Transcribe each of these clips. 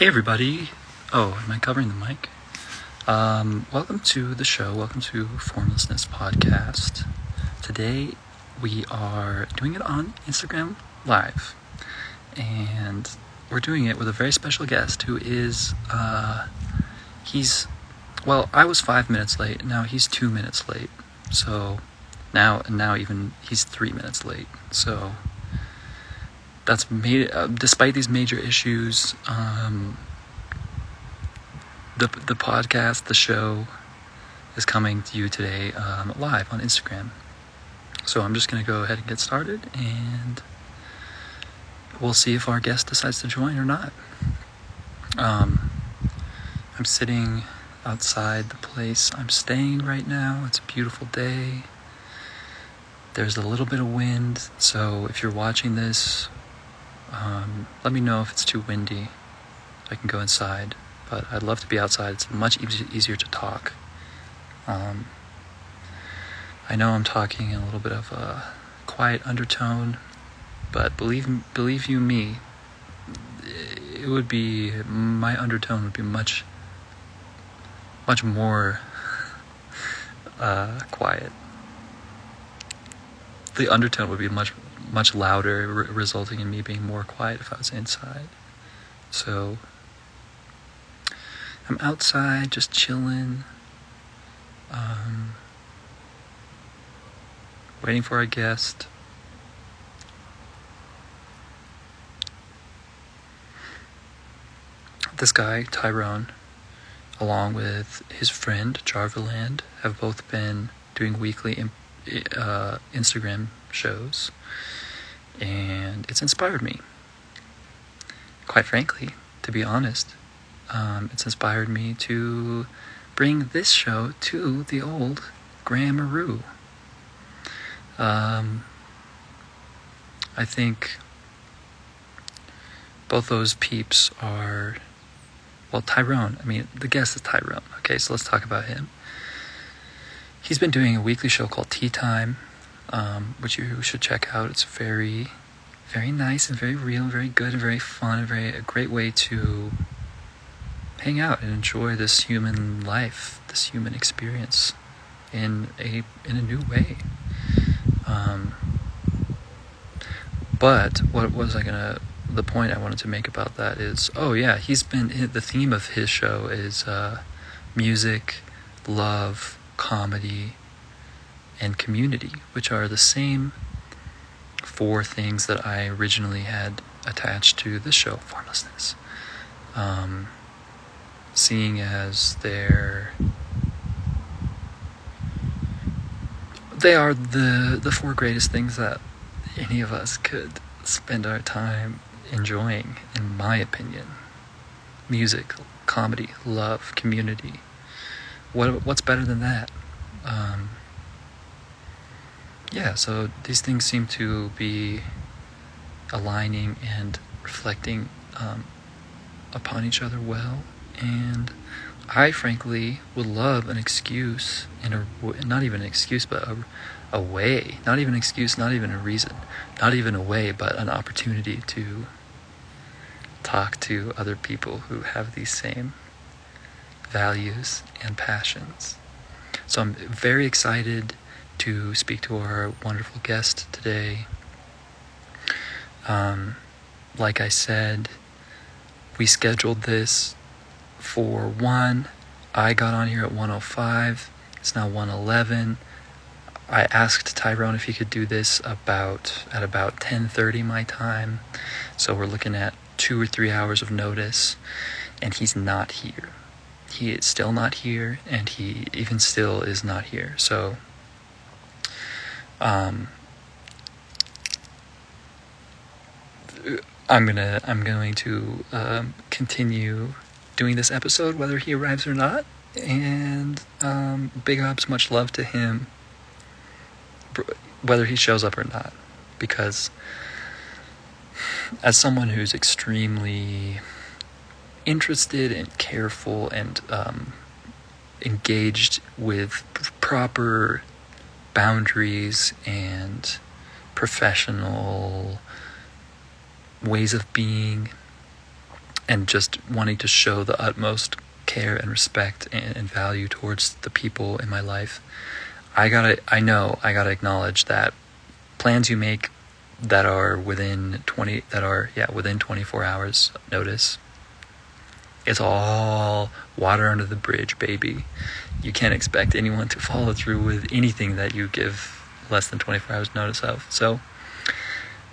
Hey, everybody. Oh, am I covering the mic? Um, welcome to the show. Welcome to Formlessness Podcast. Today we are doing it on Instagram Live. And we're doing it with a very special guest who is, uh, he's, well, I was five minutes late. Now he's two minutes late. So now, and now even he's three minutes late. So that's made uh, despite these major issues um, the the podcast the show is coming to you today um, live on instagram. So i'm just going to go ahead and get started and we'll see if our guest decides to join or not. Um, i'm sitting outside the place i'm staying right now. It's a beautiful day. There's a little bit of wind. So if you're watching this um, let me know if it's too windy. I can go inside, but I'd love to be outside. It's much e- easier to talk. Um, I know I'm talking in a little bit of a quiet undertone, but believe believe you me, it would be my undertone would be much much more uh, quiet. The undertone would be much much louder, re- resulting in me being more quiet if I was inside. So I'm outside just chilling, um, waiting for a guest. This guy, Tyrone, along with his friend Jarviland, have both been doing weekly uh, Instagram shows and it's inspired me. Quite frankly, to be honest, um, it's inspired me to bring this show to the old Gramaroo. Um, I think both those peeps are, well, Tyrone. I mean, the guest is Tyrone. Okay, so let's talk about him. He's been doing a weekly show called Tea Time um, which you should check out. It's very, very nice and very real, very good, and very fun, and very a great way to hang out and enjoy this human life, this human experience, in a in a new way. Um, but what was I gonna? The point I wanted to make about that is, oh yeah, he's been the theme of his show is uh, music, love, comedy, and community, which are the same four things that I originally had attached to the show, Formlessness. Um, seeing as they're they are the the four greatest things that any of us could spend our time enjoying, in my opinion. Music, comedy, love, community. What what's better than that? Um, yeah, so these things seem to be aligning and reflecting um, upon each other well. And I frankly would love an excuse, and a, not even an excuse, but a, a way, not even an excuse, not even a reason, not even a way, but an opportunity to talk to other people who have these same values and passions. So I'm very excited to speak to our wonderful guest today. Um, like I said, we scheduled this for 1. I got on here at 105. It's now 111. I asked Tyrone if he could do this about at about 10:30 my time. So we're looking at 2 or 3 hours of notice and he's not here. He is still not here and he even still is not here. So um, I'm gonna I'm going to um, continue doing this episode whether he arrives or not. And um, big ups, much love to him, whether he shows up or not, because as someone who's extremely interested and careful and um, engaged with proper boundaries and professional ways of being and just wanting to show the utmost care and respect and, and value towards the people in my life, I gotta, I know I gotta acknowledge that plans you make that are within 20, that are, yeah, within 24 hours notice, it's all water under the bridge, baby. You can't expect anyone to follow through with anything that you give less than 24 hours notice of. So,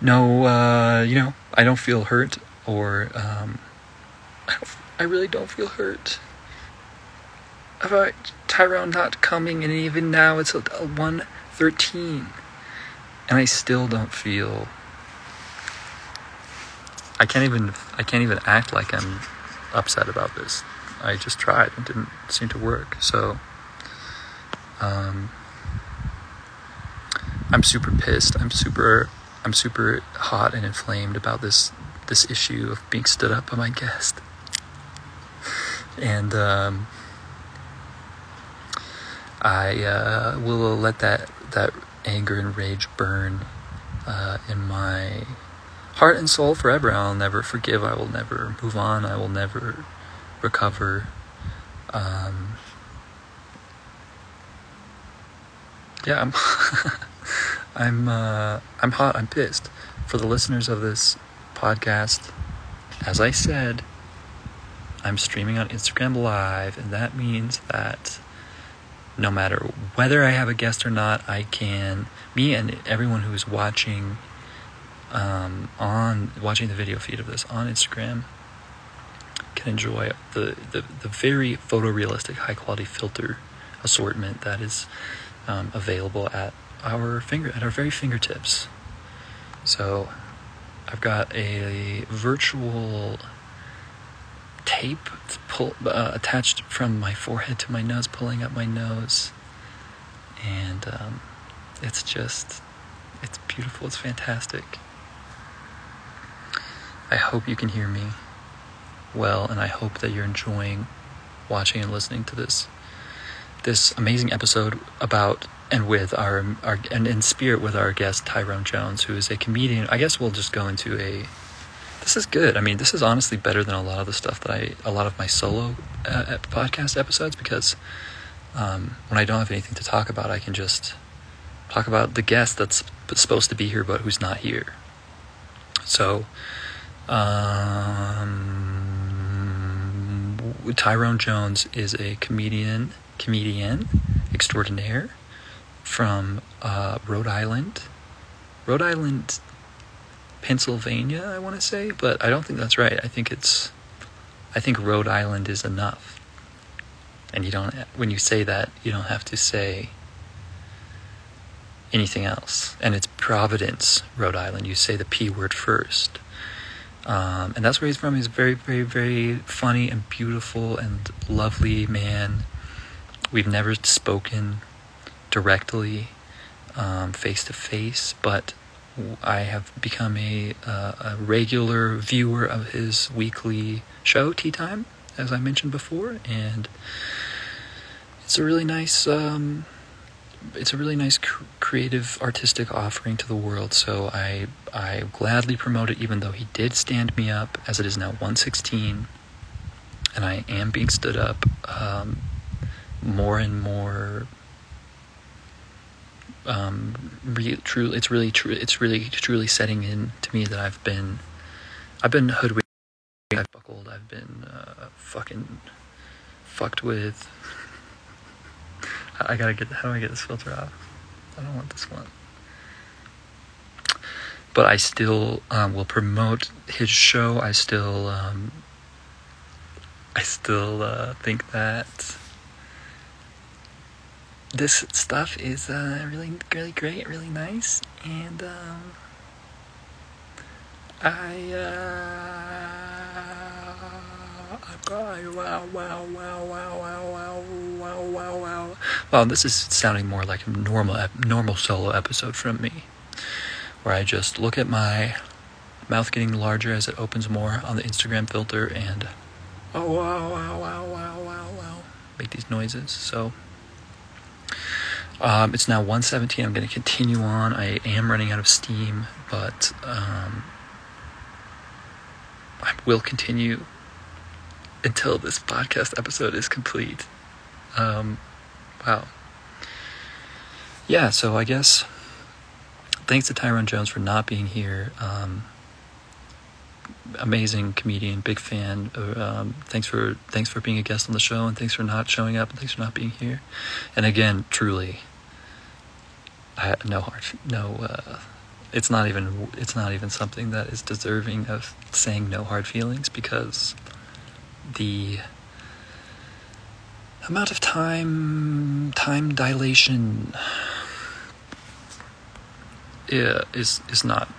no, uh, you know, I don't feel hurt or, um, I, I really don't feel hurt about Tyrone not coming, and even now it's a 113. And I still don't feel. I can't even. I can't even act like I'm upset about this. I just tried and didn't seem to work. So, um, I'm super pissed. I'm super. I'm super hot and inflamed about this this issue of being stood up by my guest. And um, I uh, will let that that anger and rage burn uh, in my heart and soul forever. I'll never forgive. I will never move on. I will never recover. Um, yeah, I'm I'm uh, I'm hot. I'm pissed. For the listeners of this podcast, as I said, I'm streaming on Instagram Live, and that means that no matter whether I have a guest or not, I can, me and everyone who's watching um, on watching the video feed of this on Instagram can enjoy the, the, the very photorealistic, high quality filter assortment that is um, available at our finger at our very fingertips. So I've got a virtual tape pull, uh, attached from my forehead to my nose, pulling up my nose. And um, it's just, it's beautiful, it's fantastic. I hope you can hear me well, and I hope that you're enjoying watching and listening to this this amazing episode about and with our our and in spirit with our guest Tyrone Jones, who is a comedian. I guess we'll just go into a this is good. I mean, this is honestly better than a lot of the stuff that I, a lot of my solo uh, podcast episodes because um, when I don't have anything to talk about, I can just talk about the guest that's supposed to be here but who's not here. So, um, Tyrone Jones is a comedian, comedian extraordinaire from uh, Rhode Island. Rhode Island Pennsylvania, I want to say, but I don't think that's right. I think it's, I think Rhode Island is enough. And you don't, when you say that, you don't have to say anything else. And it's Providence, Rhode Island. You say the P word first. Um, and that's where he's from. He's a very, very, very funny and beautiful and lovely man. We've never spoken directly, face to face, but I have become a, uh, a regular viewer of his weekly show, Tea Time, as I mentioned before, and it's a really nice, um, it's a really nice cr- creative, artistic offering to the world. So I I gladly promote it, even though he did stand me up, as it is now 116, and I am being stood up um, more and more um, re- true. It's really true. It's really truly setting in to me that I've been, I've been hoodwinked. I've buckled. I've been uh, fucking fucked with. I gotta get. How do I get this filter off? I don't want this one. But I still um, will promote his show. I still, um, I still uh, think that this stuff is uh, really, really great, really nice, and um, I, uh, wow, wow, wow, wow, wow, wow, wow, wow, wow. Well, this is sounding more like a normal, normal solo episode from me, where I just look at my mouth getting larger as it opens more on the Instagram filter, and oh, wow, wow, wow, wow, wow, wow, make these noises. So. Um, it's now 117. I'm going to continue on. I am running out of steam, but um, I will continue until this podcast episode is complete. Um, wow. Yeah, so I guess thanks to Tyrone Jones for not being here. Um, amazing comedian, big fan. Uh, um, thanks for thanks for being a guest on the show, and thanks for not showing up, and thanks for not being here. And again, truly, I, no hard, no. Uh, it's not even it's not even something that is deserving of saying no hard feelings because the amount of time time dilation yeah, is is not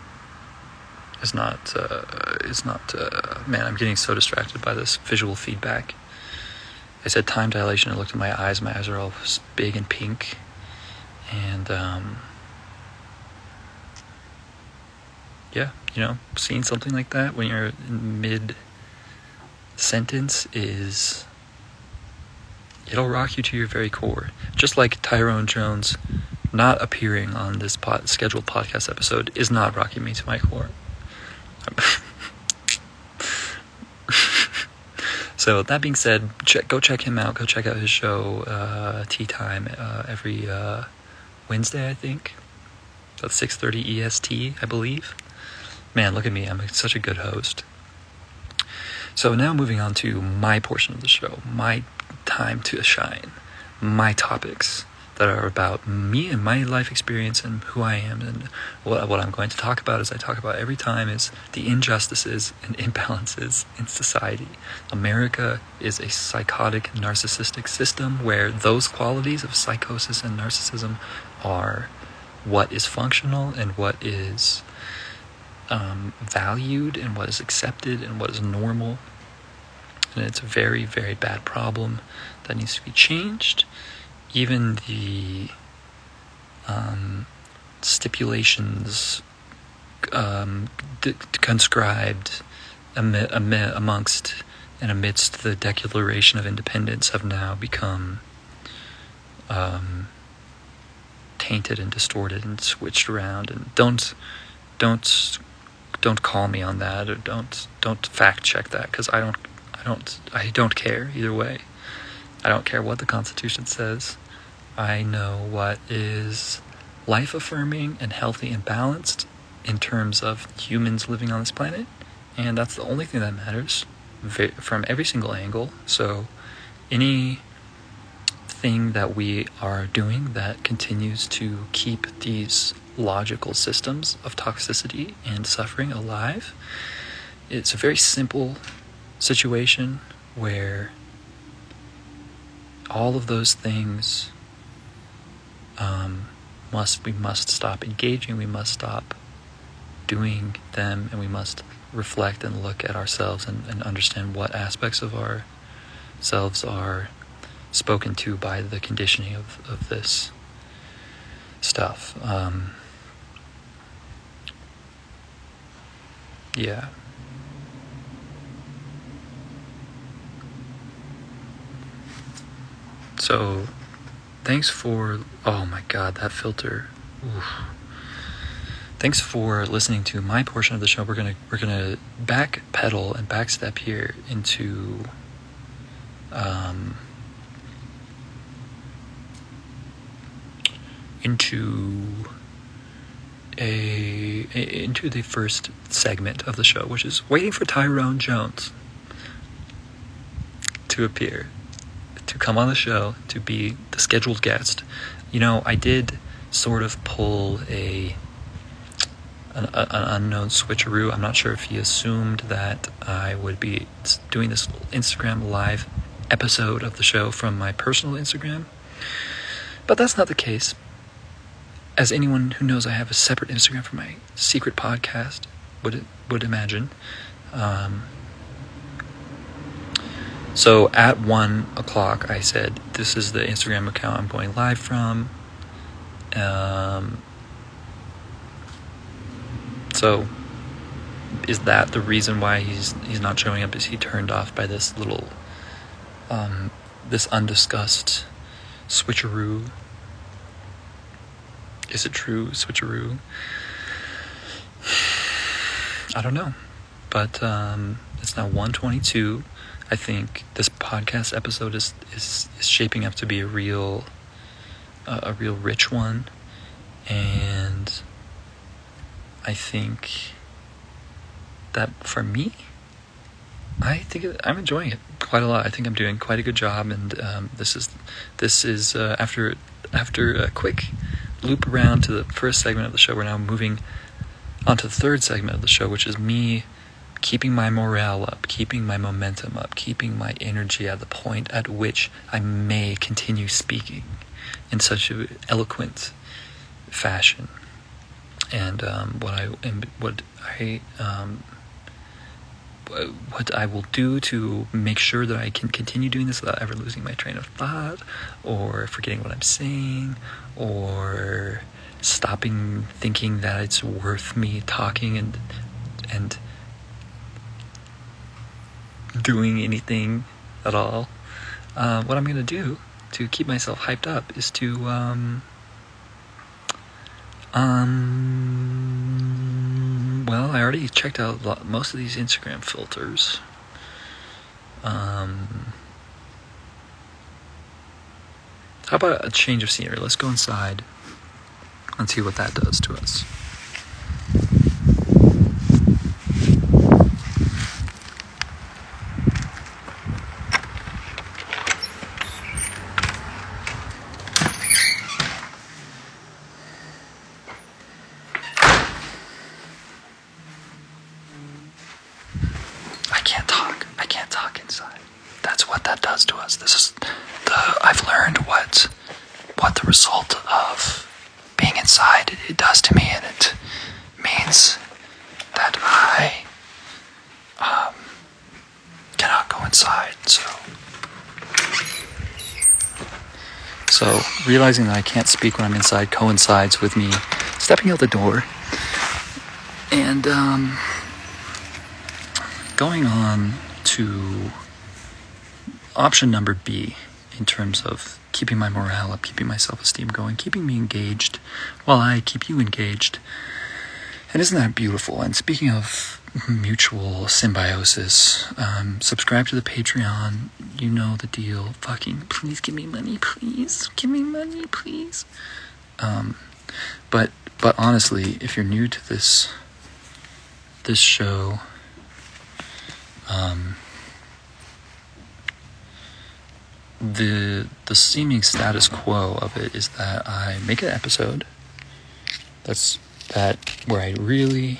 is not uh, is not uh, man i'm getting so distracted by this visual feedback. I said time dilation i looked at my eyes my eyes are all big and pink and um, yeah you know seeing something like that when you're in mid sentence is it'll rock you to your very core just like tyrone jones not appearing on this scheduled podcast episode is not rocking me to my core so that being said, check, go check him out. Go check out his show, uh, Tea Time, uh, every uh, Wednesday, I think. That's six thirty EST, I believe. Man, look at me! I'm such a good host. So now moving on to my portion of the show, my time to shine, my topics that are about me and my life experience and who I am. And what, what I'm going to talk about, as I talk about every time, is the injustices and imbalances in society. America is a psychotic, narcissistic system where those qualities of psychosis and narcissism are what is functional and what is um, valued and what is accepted and what is normal. And it's a very, very bad problem that needs to be changed even the um, stipulations um, d- conscribed am- am- amongst and amidst the Declaration of Independence have now become um, tainted and distorted and switched around. And don't don't don't call me on that or don't don't fact check that because I don't I don't I don't care either way. I don't care what the Constitution says. I know what is life affirming and healthy and balanced in terms of humans living on this planet. And that's the only thing that matters from every single angle. So, any thing that we are doing that continues to keep these logical systems of toxicity and suffering alive, it's a very simple situation where all of those things um, must we must stop engaging we must stop doing them and we must reflect and look at ourselves and, and understand what aspects of ourselves are spoken to by the conditioning of, of this stuff. Um, yeah So, thanks for. Oh my god, that filter. Oof. Thanks for listening to my portion of the show. We're gonna we're gonna back pedal and backstep here into. Um, into a, into the first segment of the show, which is waiting for Tyrone Jones to appear come on the show to be the scheduled guest. You know, I did sort of pull a an, an, unknown switcheroo. I'm not sure if he assumed that I would be doing this Instagram live episode of the show from my personal Instagram, but that's not the case. As anyone who knows, I have a separate Instagram for my secret podcast would would imagine. Um, so at one o'clock, I said, "This is the Instagram account I'm going live from." Um, so, is that the reason why he's he's not showing up? Is he turned off by this little, um, this undiscussed switcheroo? Is it true switcheroo? I don't know. but um, it's now 122. I think this podcast episode is, is, is shaping up to be a real, uh, a real rich one. And I think that for me, I think I'm enjoying it quite a lot. I think I'm doing quite a good job, and um, this is this is uh, after after a quick loop around to the first segment of the show. We're now moving on to the third segment of the show, which is me keeping my morale up, keeping my momentum up, keeping my energy at the point at which I may continue speaking in such an eloquent fashion. And um, what I what I um, what I will do to make sure that I can continue doing this without ever losing my train of thought or forgetting what I'm saying or stopping thinking that it's worth me talking and and doing anything at all. Uh, what I'm going to do to keep myself hyped up is to um, um well, I already checked out lot, most of these Instagram filters. Um, how about a change of scenery? Let's go inside and see what that does to us. Realizing that I can't speak when I'm inside coincides with me stepping out the door and um, going on to option number B in terms of keeping my morale up, keeping my self esteem going, keeping me engaged while I keep you engaged. And isn't that beautiful? And speaking of mutual symbiosis. Um, subscribe to the Patreon. You know the deal. Fucking please give me money, please. Give me money, please. Um, but but honestly, if you're new to this this show, um, the the seeming status quo of it is that I make an episode. That's that where I really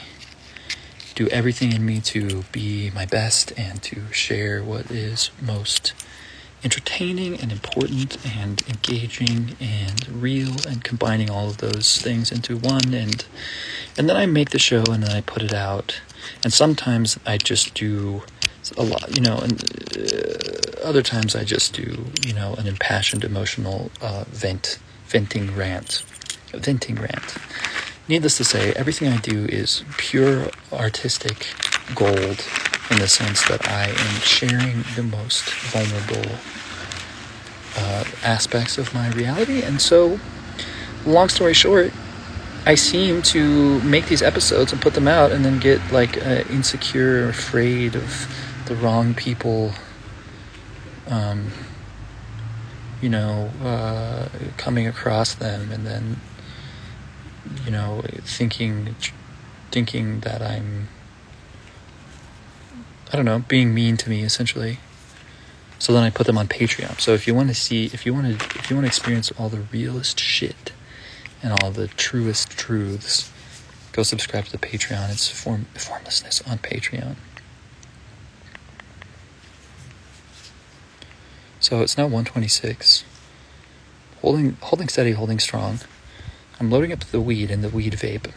do everything in me to be my best and to share what is most entertaining and important and engaging and real and combining all of those things into one. And and then I make the show and then I put it out. And sometimes I just do a lot you know and uh, other times I just do you know an impassioned emotional uh, vent venting rant venting rant needless to say, everything I do is pure artistic gold in the sense that I am sharing the most vulnerable uh, aspects of my reality. And so, long story short, I seem to make these episodes and put them out and then get like uh, insecure, or afraid of the wrong people, um, you know, uh, coming across them and then you know, thinking, thinking that I'm, I don't know, being mean to me essentially. So then I put them on Patreon. So if you want to see, if you want to, if you want to experience all the realest shit and all the truest truths, go subscribe to the Patreon. It's form formlessness on Patreon. So it's now 126. Holding, holding steady, holding strong. I'm loading up the weed and the weed vape,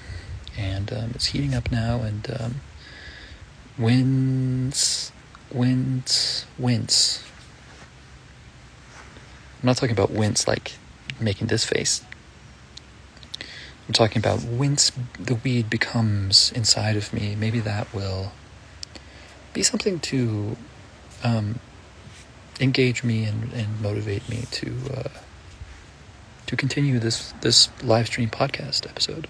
and um, it's heating up now. And um, winds, winds, winds. I'm not talking about wince like making this face. I'm talking about wince the weed becomes inside of me, maybe that will be something to um, engage me and, and motivate me to. Uh, to continue this this live stream podcast episode.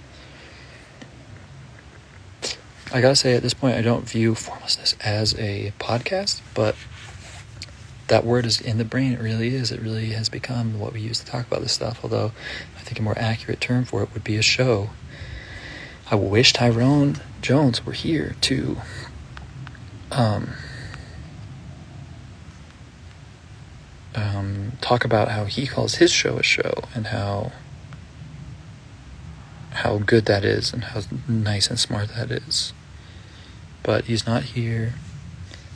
I gotta say, at this point, I don't view formlessness as a podcast, but that word is in the brain. It really is. It really has become what we use to talk about this stuff. Although, I think a more accurate term for it would be a show. I wish Tyrone Jones were here to um, um, talk about how he calls his show a show and how how good that is and how nice and smart that is. But he's not here.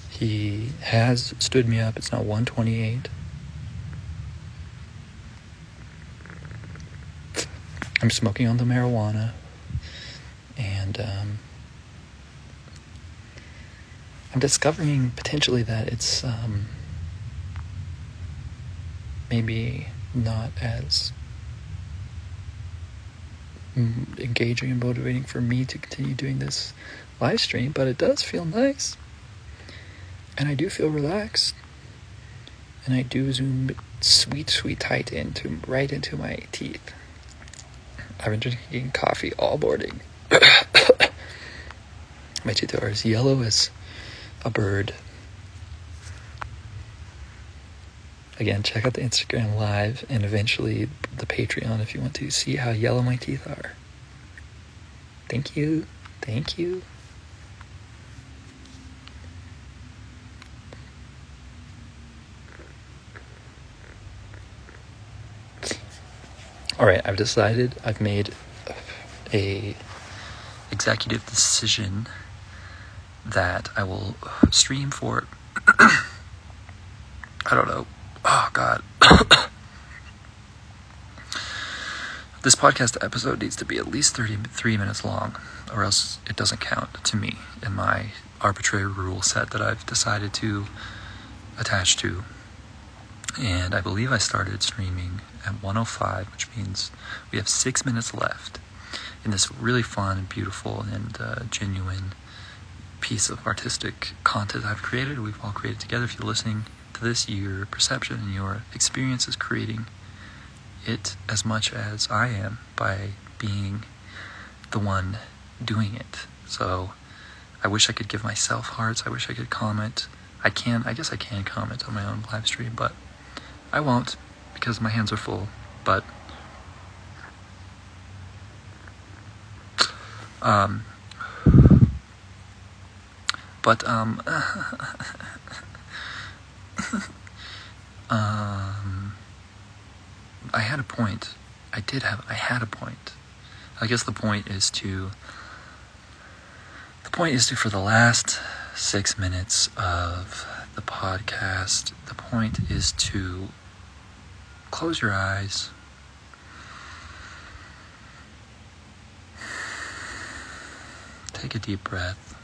He has stood me up. It's now 128. I'm smoking on the marijuana. And um, I'm discovering potentially that it's um, maybe not as mm, engaging and motivating for me to continue doing this live stream, but it does feel nice. And I do feel relaxed. And I do zoom sweet, sweet tight into right into my teeth. I've been drinking coffee all morning. my teeth are as yellow as a bird. Again, check out the Instagram live and eventually the Patreon if you want to see how yellow my teeth are. Thank you. Thank you. All right, I've decided. I've made a executive decision that I will stream for I don't know. Oh god. this podcast episode needs to be at least 33 minutes long or else it doesn't count to me in my arbitrary rule set that I've decided to attach to. And I believe I started streaming at 105, which means we have six minutes left in this really fun, and beautiful, and uh, genuine piece of artistic content I've created. We've all created together. If you're listening this, your perception and your experience is creating it as much as I am by being the one doing it. So I wish I could give myself hearts. I wish I could comment. I can, I guess I can comment on my own live stream, but I won't because my hands are full, but um, but um, um, I had a point. I did have. I had a point. I guess the point is to. The point is to for the last six minutes of the podcast. The point is to close your eyes. Take a deep breath.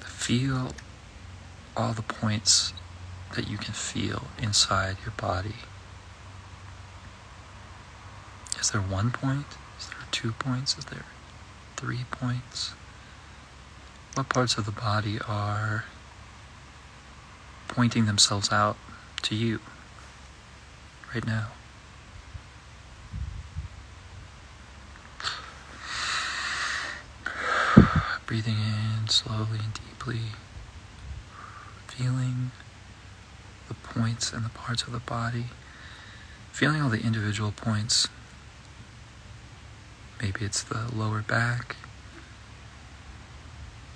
Feel all the points that you can feel inside your body. Is there one point? Is there two points? Is there three points? What parts of the body are pointing themselves out to you right now. Breathing in slowly and deeply, feeling the points and the parts of the body, feeling all the individual points. Maybe it's the lower back.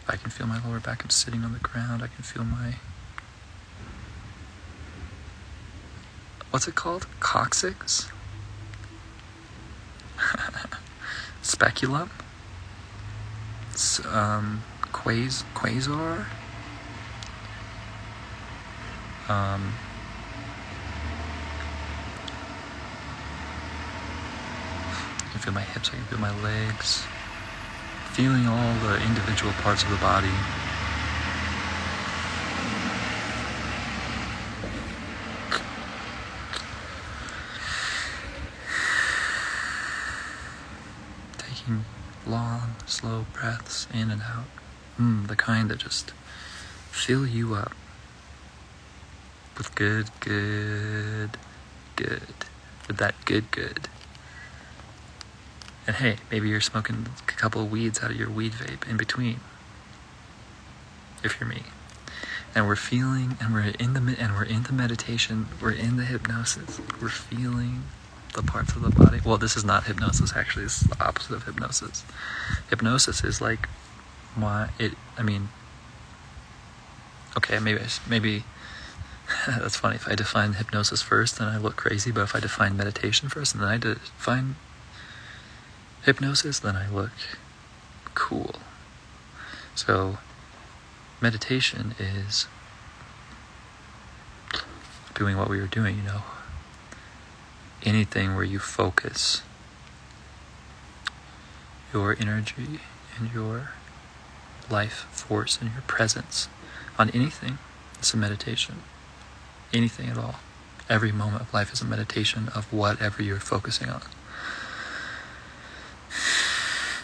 I can feel my lower back. I'm sitting on the ground. I can feel my what's it called? Coccyx? Speculum? Um, quas- quasar? Um, I can feel my hips, I can feel my legs, feeling all the individual parts of the body. Taking long, slow breaths in and out. Mm, the kind that just fill you up with good, good, good. With that good, good. And hey, maybe you're smoking a couple of weeds out of your weed vape in between. If you're me. And we're feeling and we're in the and we're in the meditation, we're in the hypnosis. We're feeling the parts of the body. Well, this is not hypnosis actually. This is the opposite of hypnosis. Hypnosis is like why it I mean okay, maybe maybe that's funny. If I define hypnosis first, then I look crazy. But if I define meditation first, and then I define hypnosis, then I look cool. So, meditation is doing what we were doing, you know. Anything where you focus your energy and your life force and your presence on anything, it's a meditation anything at all. Every moment of life is a meditation of whatever you're focusing on.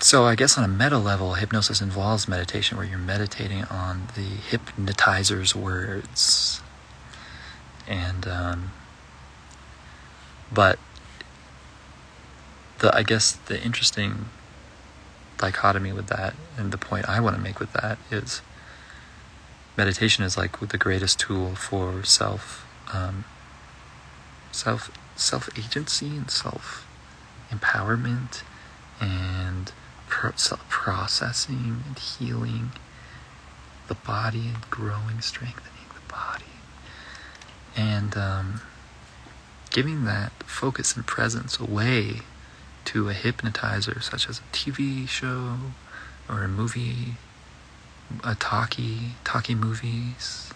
So, I guess on a meta level, hypnosis involves meditation where you're meditating on the hypnotizer's words. And, um, but the, I guess the interesting dichotomy with that, and the point I want to make with that is meditation is like the greatest tool for self um, self self agency and self empowerment and pro- self processing and healing the body and growing strengthening the body. And um, giving that focus and presence away to a hypnotizer such as a TV show or a movie a talkie, talkie movies,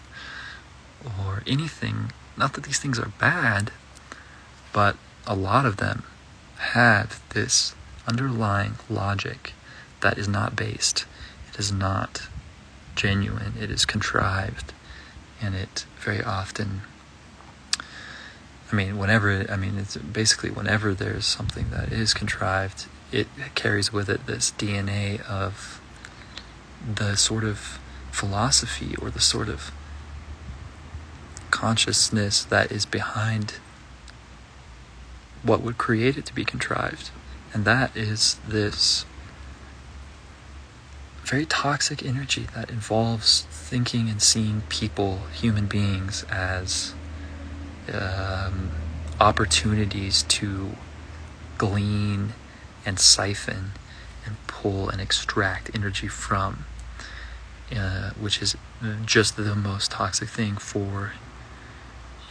or anything. Not that these things are bad, but a lot of them have this underlying logic that is not based. It is not genuine. It is contrived, and it very often. I mean, whenever I mean, it's basically whenever there's something that is contrived, it carries with it this DNA of the sort of philosophy or the sort of consciousness that is behind what would create it to be contrived. And that is this very toxic energy that involves thinking and seeing people, human beings, as um, opportunities to glean and siphon pull and extract energy from uh, which is just the most toxic thing for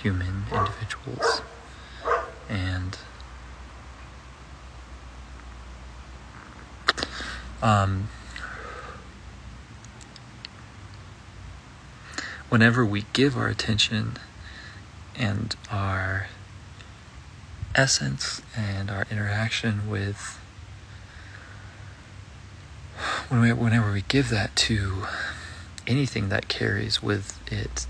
human individuals. And um, whenever we give our attention and our essence and our interaction with when we, whenever we give that to anything that carries with it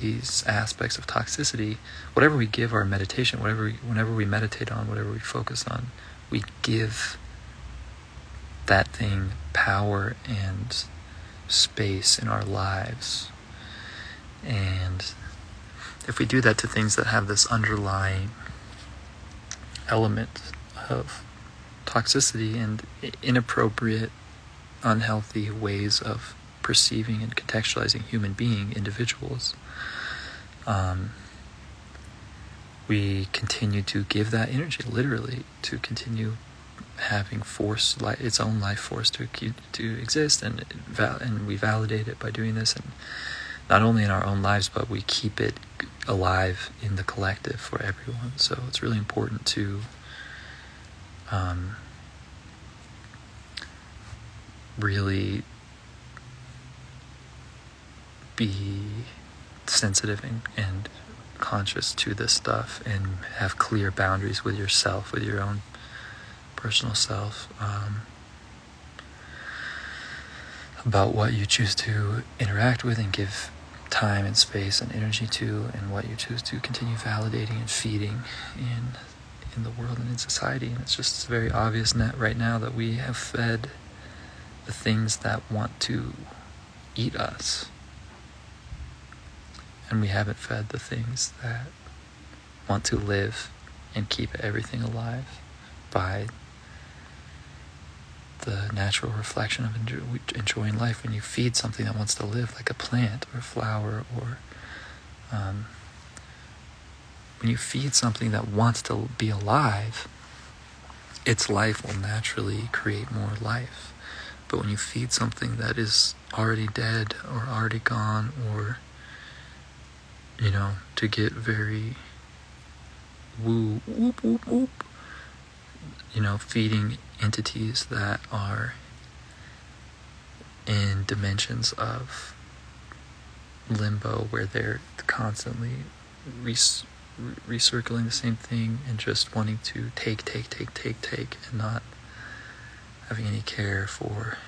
these aspects of toxicity, whatever we give our meditation, whatever we, whenever we meditate on, whatever we focus on, we give that thing power and space in our lives. And if we do that to things that have this underlying element of toxicity and inappropriate, unhealthy ways of perceiving and contextualizing human being individuals. Um, we continue to give that energy, literally, to continue having force, its own life force to to exist, and and we validate it by doing this, and not only in our own lives, but we keep it alive in the collective for everyone. So it's really important to um, really be sensitive and, and conscious to this stuff and have clear boundaries with yourself, with your own personal self, um, about what you choose to interact with and give time and space and energy to, and what you choose to continue validating and feeding in in the world and in society. And it's just very obvious net right now that we have fed the things that want to eat us. And we haven't fed the things that want to live and keep everything alive by the natural reflection of enjoy, enjoying life when you feed something that wants to live, like a plant or a flower, or um, when you feed something that wants to be alive, its life will naturally create more life. But when you feed something that is already dead or already gone, or, you know, to get very woo, whoop, whoop, whoop, you know, feeding entities that are in dimensions of limbo where they're constantly res- recircling the same thing and just wanting to take, take, take, take, take, and not having any care for.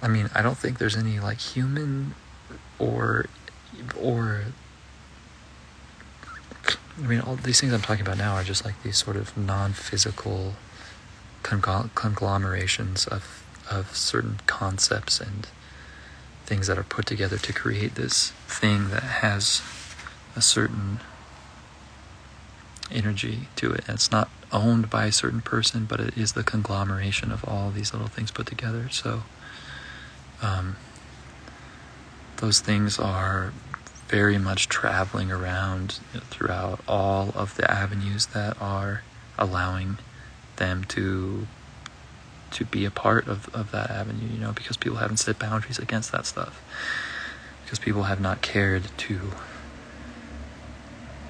I mean, I don't think there's any like human or or I mean, all these things I'm talking about now are just like these sort of non-physical conglomerations of of certain concepts and things that are put together to create this thing that has a certain energy to it. It's not owned by a certain person, but it is the conglomeration of all these little things put together. So, um, those things are very much traveling around throughout all of the avenues that are allowing them to to be a part of, of that avenue, you know, because people haven't set boundaries against that stuff. Because people have not cared to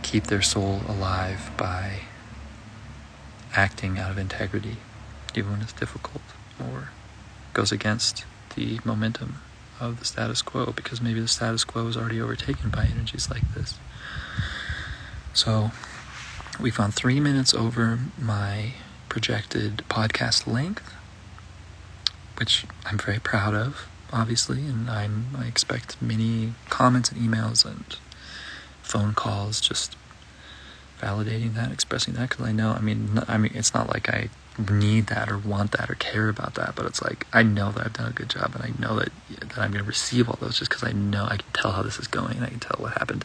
keep their soul alive by acting out of integrity, even when it's difficult or goes against the momentum of the status quo, because maybe the status quo is already overtaken by energies like this. So, we've gone three minutes over my projected podcast length, which I'm very proud of, obviously, and I'm, I expect many comments and emails and phone calls just validating that, expressing that, because I know, I mean, I mean, it's not like I need that or want that or care about that, but it's like I know that I've done a good job, and I know that that I'm to receive all those just because I know I can tell how this is going, and I can tell what happened.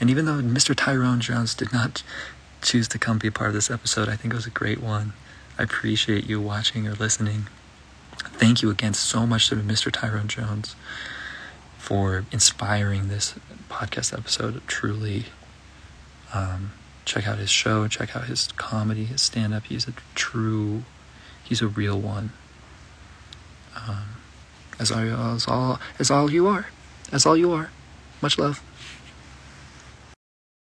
And even though Mr. Tyrone Jones did not choose to come be a part of this episode, I think it was a great one. I appreciate you watching or listening. Thank you again so much to Mr. Tyrone Jones for inspiring this podcast episode. Truly, um, check out his show, check out his comedy, his stand up. He's a true, he's a real one. Um, as, all, as all as all you are, as all you are. Much love.